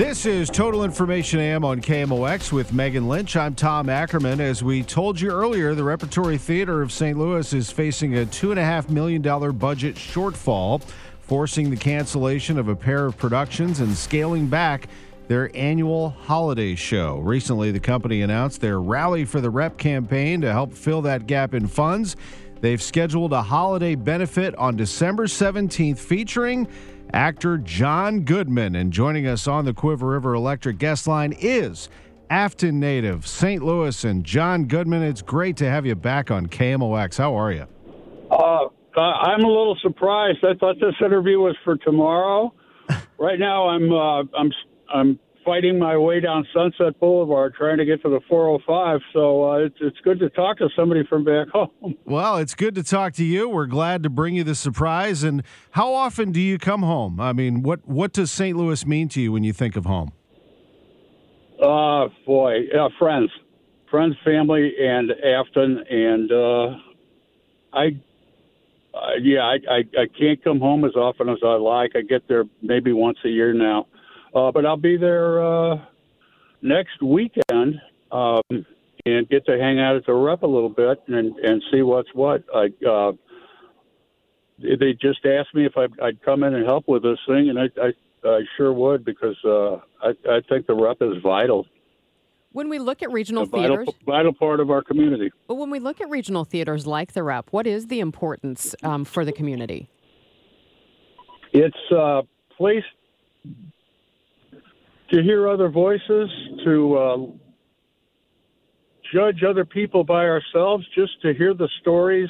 This is Total Information AM on KMOX with Megan Lynch. I'm Tom Ackerman. As we told you earlier, the Repertory Theater of St. Louis is facing a $2.5 million budget shortfall, forcing the cancellation of a pair of productions and scaling back their annual holiday show. Recently, the company announced their Rally for the Rep campaign to help fill that gap in funds. They've scheduled a holiday benefit on December 17th featuring actor John Goodman. And joining us on the Cuivre River Electric guest line is Afton native, St. Louis, and John Goodman. It's great to have you back on KMOX. How are you? Uh, I'm a little surprised. I thought this interview was for tomorrow. right now, I'm uh, I'm I'm fighting my way down Sunset Boulevard trying to get to the 405. So uh, it's, it's good to talk to somebody from back home. Well, it's good to talk to you. We're glad to bring you the surprise. And how often do you come home? I mean, what, what does St. Louis mean to you when you think of home? Uh, boy, uh, friends, friends, family, and Afton. And uh, I, uh, yeah, I, I, I can't come home as often as I like. I get there maybe once a year now. Uh, but I'll be there uh, next weekend um, and get to hang out at the rep a little bit and and see what's what. I uh, they just asked me if I'd, I'd come in and help with this thing, and I I, I sure would because uh, I I think the rep is vital. When we look at regional vital, theaters, vital part of our community. but when we look at regional theaters like the Rep, what is the importance um, for the community? It's a place to hear other voices, to uh, judge other people by ourselves, just to hear the stories,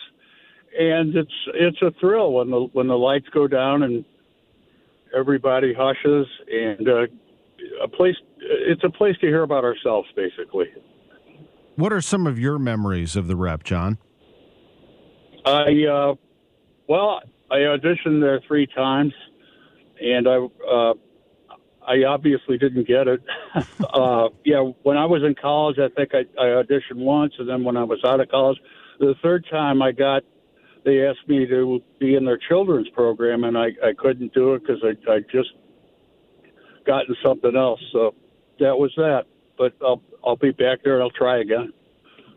and it's it's a thrill when the when the lights go down and everybody hushes, and uh, a place it's a place to hear about ourselves, basically. What are some of your memories of the rep, John? I uh, well, I auditioned there three times, and I uh, I obviously didn't get it. uh, yeah, when I was in college, I think I, I auditioned once, and then when I was out of college, the third time I got, they asked me to be in their children's program, and I, I couldn't do it because I I just gotten something else. So that was that. But I'll I'll be back there and I'll try again.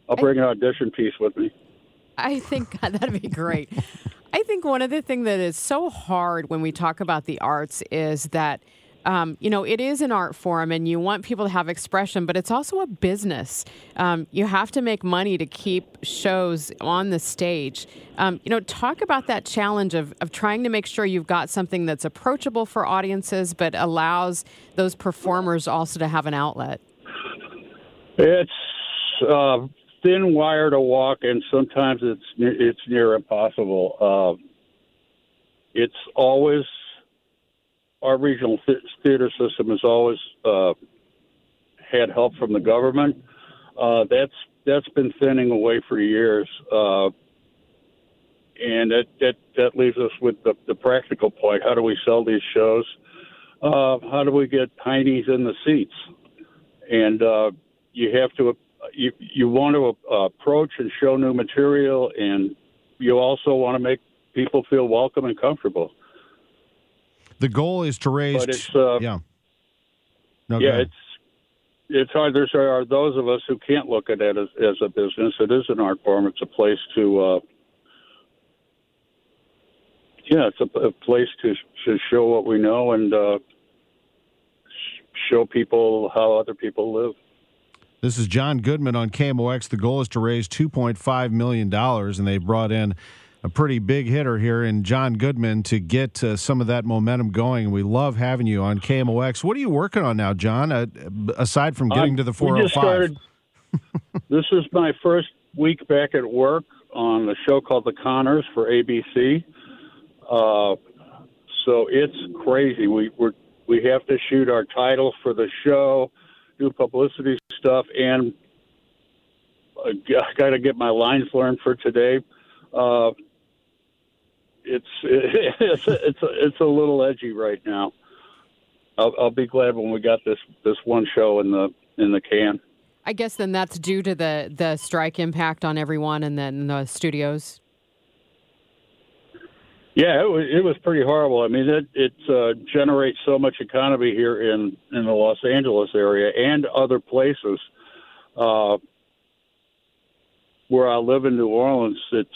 I'll bring an audition piece with me. I think God, that'd be great. I think one of the things that is so hard when we talk about the arts is that. Um, you know, it is an art form and you want people to have expression, but it's also a business. Um, you have to make money to keep shows on the stage. Um, you know, talk about that challenge of, of trying to make sure you've got something that's approachable for audiences, but allows those performers also to have an outlet. It's uh, thin wire to walk, and sometimes it's it's near impossible. Uh, it's always our regional th- theater system has always uh, had help from the government. Uh, that's that's been thinning away for years, uh, and that, that that leaves us with the, the practical point: how do we sell these shows? uh, how do we get heinies in the seats? And uh, you have to you you want to uh, approach and show new material, and you also want to make people feel welcome and comfortable. The goal is to raise. But it's uh, yeah. No, yeah, it's it's hard. There are those of us who can't look at it as, as a business. It is an art form. It's a place to, uh, yeah, it's a, a place to to show what we know and uh, show people how other people live. This is John Goodman on KMOX. The goal is to raise $2.5 million, and they brought in a pretty big hitter here in John Goodman to get uh, some of that momentum going. We love having you on KMOX. What are you working on now, John, uh, aside from getting to the 405? Started, this is my first week back at work on the show called The Conners for ABC. Uh, so it's crazy. We we we have to shoot our title for the show, do publicity stuff, and I got to get my lines learned for today. Uh, it's it's it's a, it's a little edgy right now. I'll, I'll be glad when we got this this one show in the in the can. I guess then that's due to the the strike impact on everyone and then the studios. Yeah, it was it was pretty horrible. I mean, it it uh, generates so much economy here in in the Los Angeles area and other places. Uh, where I live in New Orleans, it's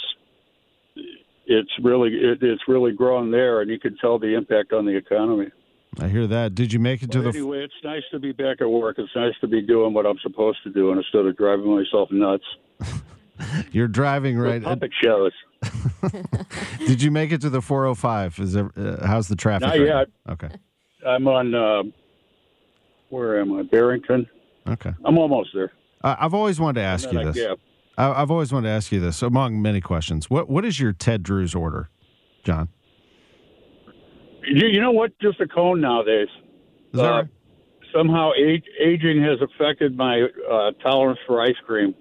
it's really it, it's really grown there, and you can tell the impact on the economy. I hear that. Did you make it to but the? Anyway, it's nice to be back at work. It's nice to be doing what I'm supposed to do instead of driving myself nuts. You're driving right. Puppet shows. Did you make it to the 405? Is there, uh, how's the traffic? Not right yet. Okay. I'm on. Uh, where am I? Barrington. Okay. I'm almost there. Uh, I've always wanted to ask you this. I, I've always wanted to ask you this, among many questions. What What is your Ted Drewes order, John? You, you know what? Just a cone nowadays. Is that uh, right? Somehow, age, aging has affected my uh, tolerance for ice cream.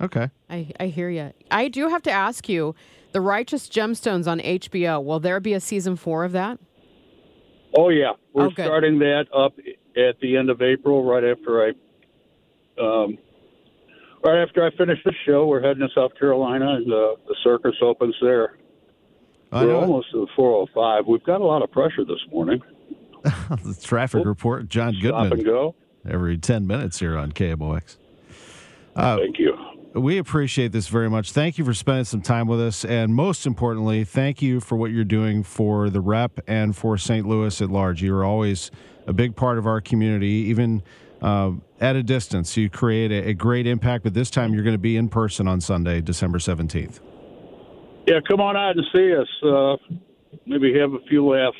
Okay. I, I hear you. I do have to ask you The Righteous Gemstones on HBO, will there be a season four of that? Oh, yeah. We're oh, starting that up at the end of April, right after I. Um, right after I finish this show, we're heading to South Carolina, and uh, the circus opens there. I we're almost to the 405. We've got a lot of pressure this morning. the traffic report, John Goodman. Stop and go. Every 10 minutes here on KMOX. Uh, Thank you. We appreciate this very much. Thank you for spending some time with us. And most importantly, thank you for what you're doing for the rep and for St. Louis at large. You're always a big part of our community, even uh, at a distance. You create a, a, great impact, but this time you're going to be in person on Sunday, December 17th. Yeah, come on out and see us. Uh, maybe have a few laughs.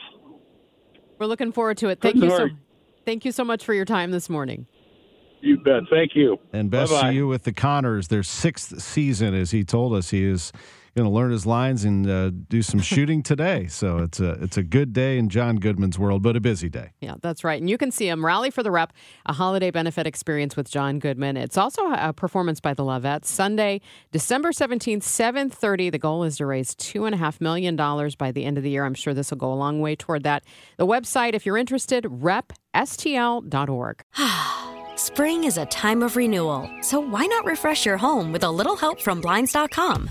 We're looking forward to it. Thank you so. Thank you so much for your time this morning. You bet. Thank you. And best Bye-bye. to you with the Conners, Their sixth season, as he told us, he is going to learn his lines and uh, do some shooting today. So it's a it's a good day in John Goodman's world, but a busy day. Yeah, that's right. And you can see him rally for the rep, a holiday benefit experience with John Goodman. It's also a performance by the Lovettes. Sunday, December seventeenth, seven thirty. The goal is to raise two and a half million dollars by the end of the year. I'm sure this will go a long way toward that. The website, if you're interested, repstl.org. Spring is a time of renewal, so why not refresh your home with a little help from Blinds.com?